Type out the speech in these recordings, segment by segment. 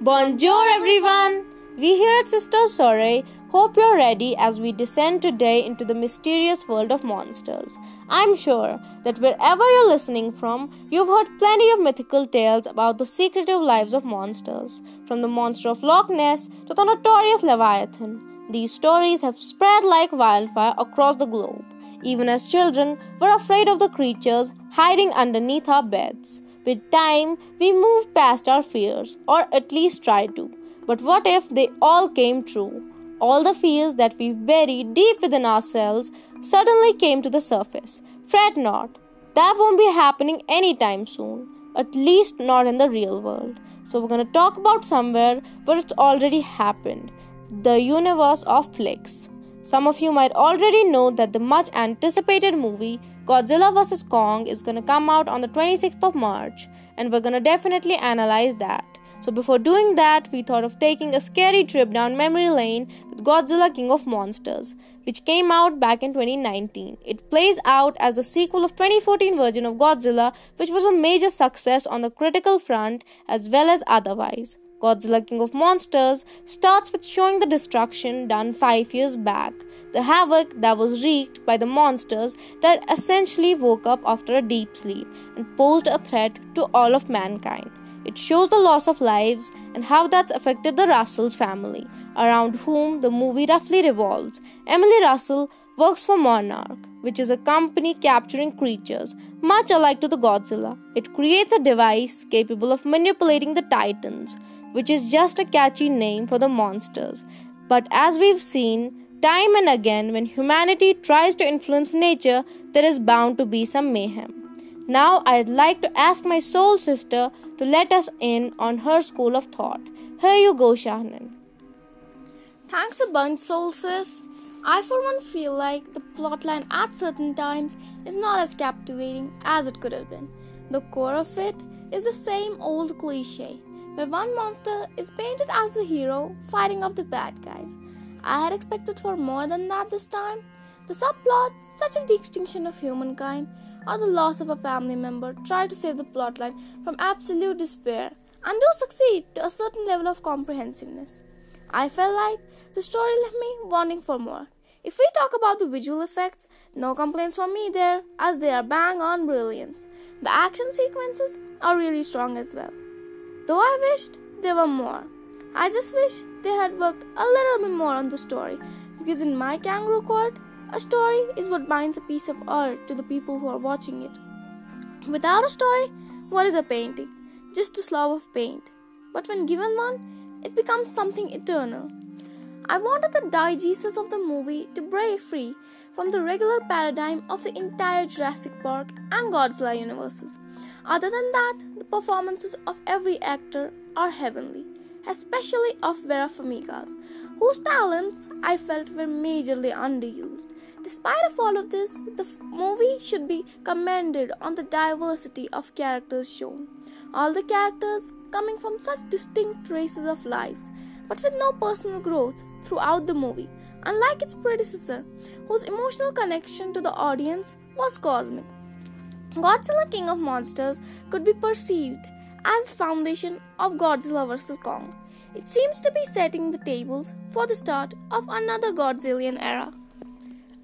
Bonjour, everyone! We here at Sister Soiree hope you're ready as we descend today into the mysterious world of monsters. I'm sure that wherever you're listening from, you've heard plenty of mythical tales about the secretive lives of monsters, from the monster of Loch Ness to the notorious Leviathan. These stories have spread like wildfire across the globe. Even as children, we're afraid of the creatures hiding underneath our beds. With time, we move past our fears, or at least try to. But what if they all came true? All the fears that we've buried deep within ourselves suddenly came to the surface. Fret not, that won't be happening anytime soon, at least not in the real world. So, we're to talk about somewhere where it's already happened the universe of flicks. Some of you might already know that the much anticipated movie Godzilla vs. Kong is to come out on the 26th of March, and we're to definitely analyze that. So, before doing that, we thought of taking a scary trip down memory lane with Godzilla King of Monsters, which came out back in 2019. It plays out as the sequel of 2014 version of Godzilla, which was a major success on the critical front as well as otherwise. Godzilla King of Monsters starts with showing the destruction done 5 years back, the havoc that was wreaked by the monsters that essentially woke up after a deep sleep and posed a threat to all of mankind. It shows the loss of lives and how that's affected the Russell's family, around whom the movie roughly revolves. Emily Russell works for Monarch, which is a company capturing creatures much alike to the Godzilla. It creates a device capable of manipulating the Titans which is just a catchy name for the monsters. But as we've seen, time and again, when humanity tries to influence nature, there is bound to be some mayhem. Now, I'd like to ask my soul sister to let us in on her school of thought. Here you go, Shahnan. Thanks a bunch, soul sis. I, for one, feel like the plotline at certain times is not as captivating as it could have been. The core of it is the same old cliche where one monster is painted as the hero fighting off the bad guys. I had expected for more than that this time. The subplots, such as the extinction of humankind or the loss of a family member, try to save the plotline from absolute despair and do succeed to a certain level of comprehensiveness. I felt like the story left me wanting for more. If we talk about the visual effects, no complaints from me there, as they are bang on brilliance. The action sequences are really strong as well though I wished there were more. I just wish they had worked a little bit more on the story because, in my kangaroo court, a story is what binds a piece of art to the people who are watching it. Without a story, what is a painting? Just a slob of paint. But when given one, it becomes something eternal. I wanted the diegesis of the movie to break free from the regular paradigm of the entire Jurassic Park and Godzilla universes. Other than that, the performances of every actor are heavenly, especially of Vera Farmiga's, whose talents I felt were majorly underused. Despite of all of this, the f- movie should be commended on the diversity of characters shown. All the characters coming from such distinct races of lives, but with no personal growth throughout the movie, unlike its predecessor, whose emotional connection to the audience was cosmic. Godzilla King of Monsters could be perceived as the foundation of Godzilla vs. Kong. It seems to be setting the tables for the start of another Godzillian era.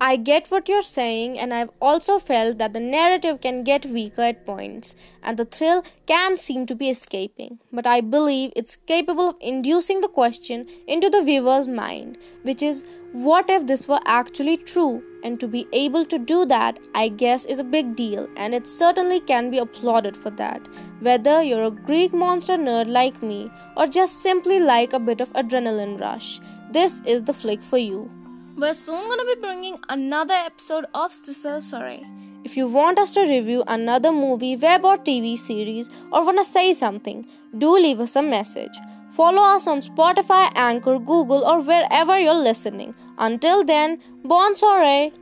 I get what you're saying, and I've also felt that the narrative can get weaker at points, and the thrill can seem to be escaping. But I believe it's capable of inducing the question into the viewer's mind, which is what if this were actually true? And to be able to do that, I guess, is a big deal, and it certainly can be applauded for that. Whether you're a Greek monster nerd like me, or just simply like a bit of adrenaline rush, this is the flick for you. We're soon gonna be bringing another episode of Sister Soiree. If you want us to review another movie, web, or TV series, or wanna say something, do leave us a message. Follow us on Spotify, Anchor, Google, or wherever you're listening. Until then, bon soiree!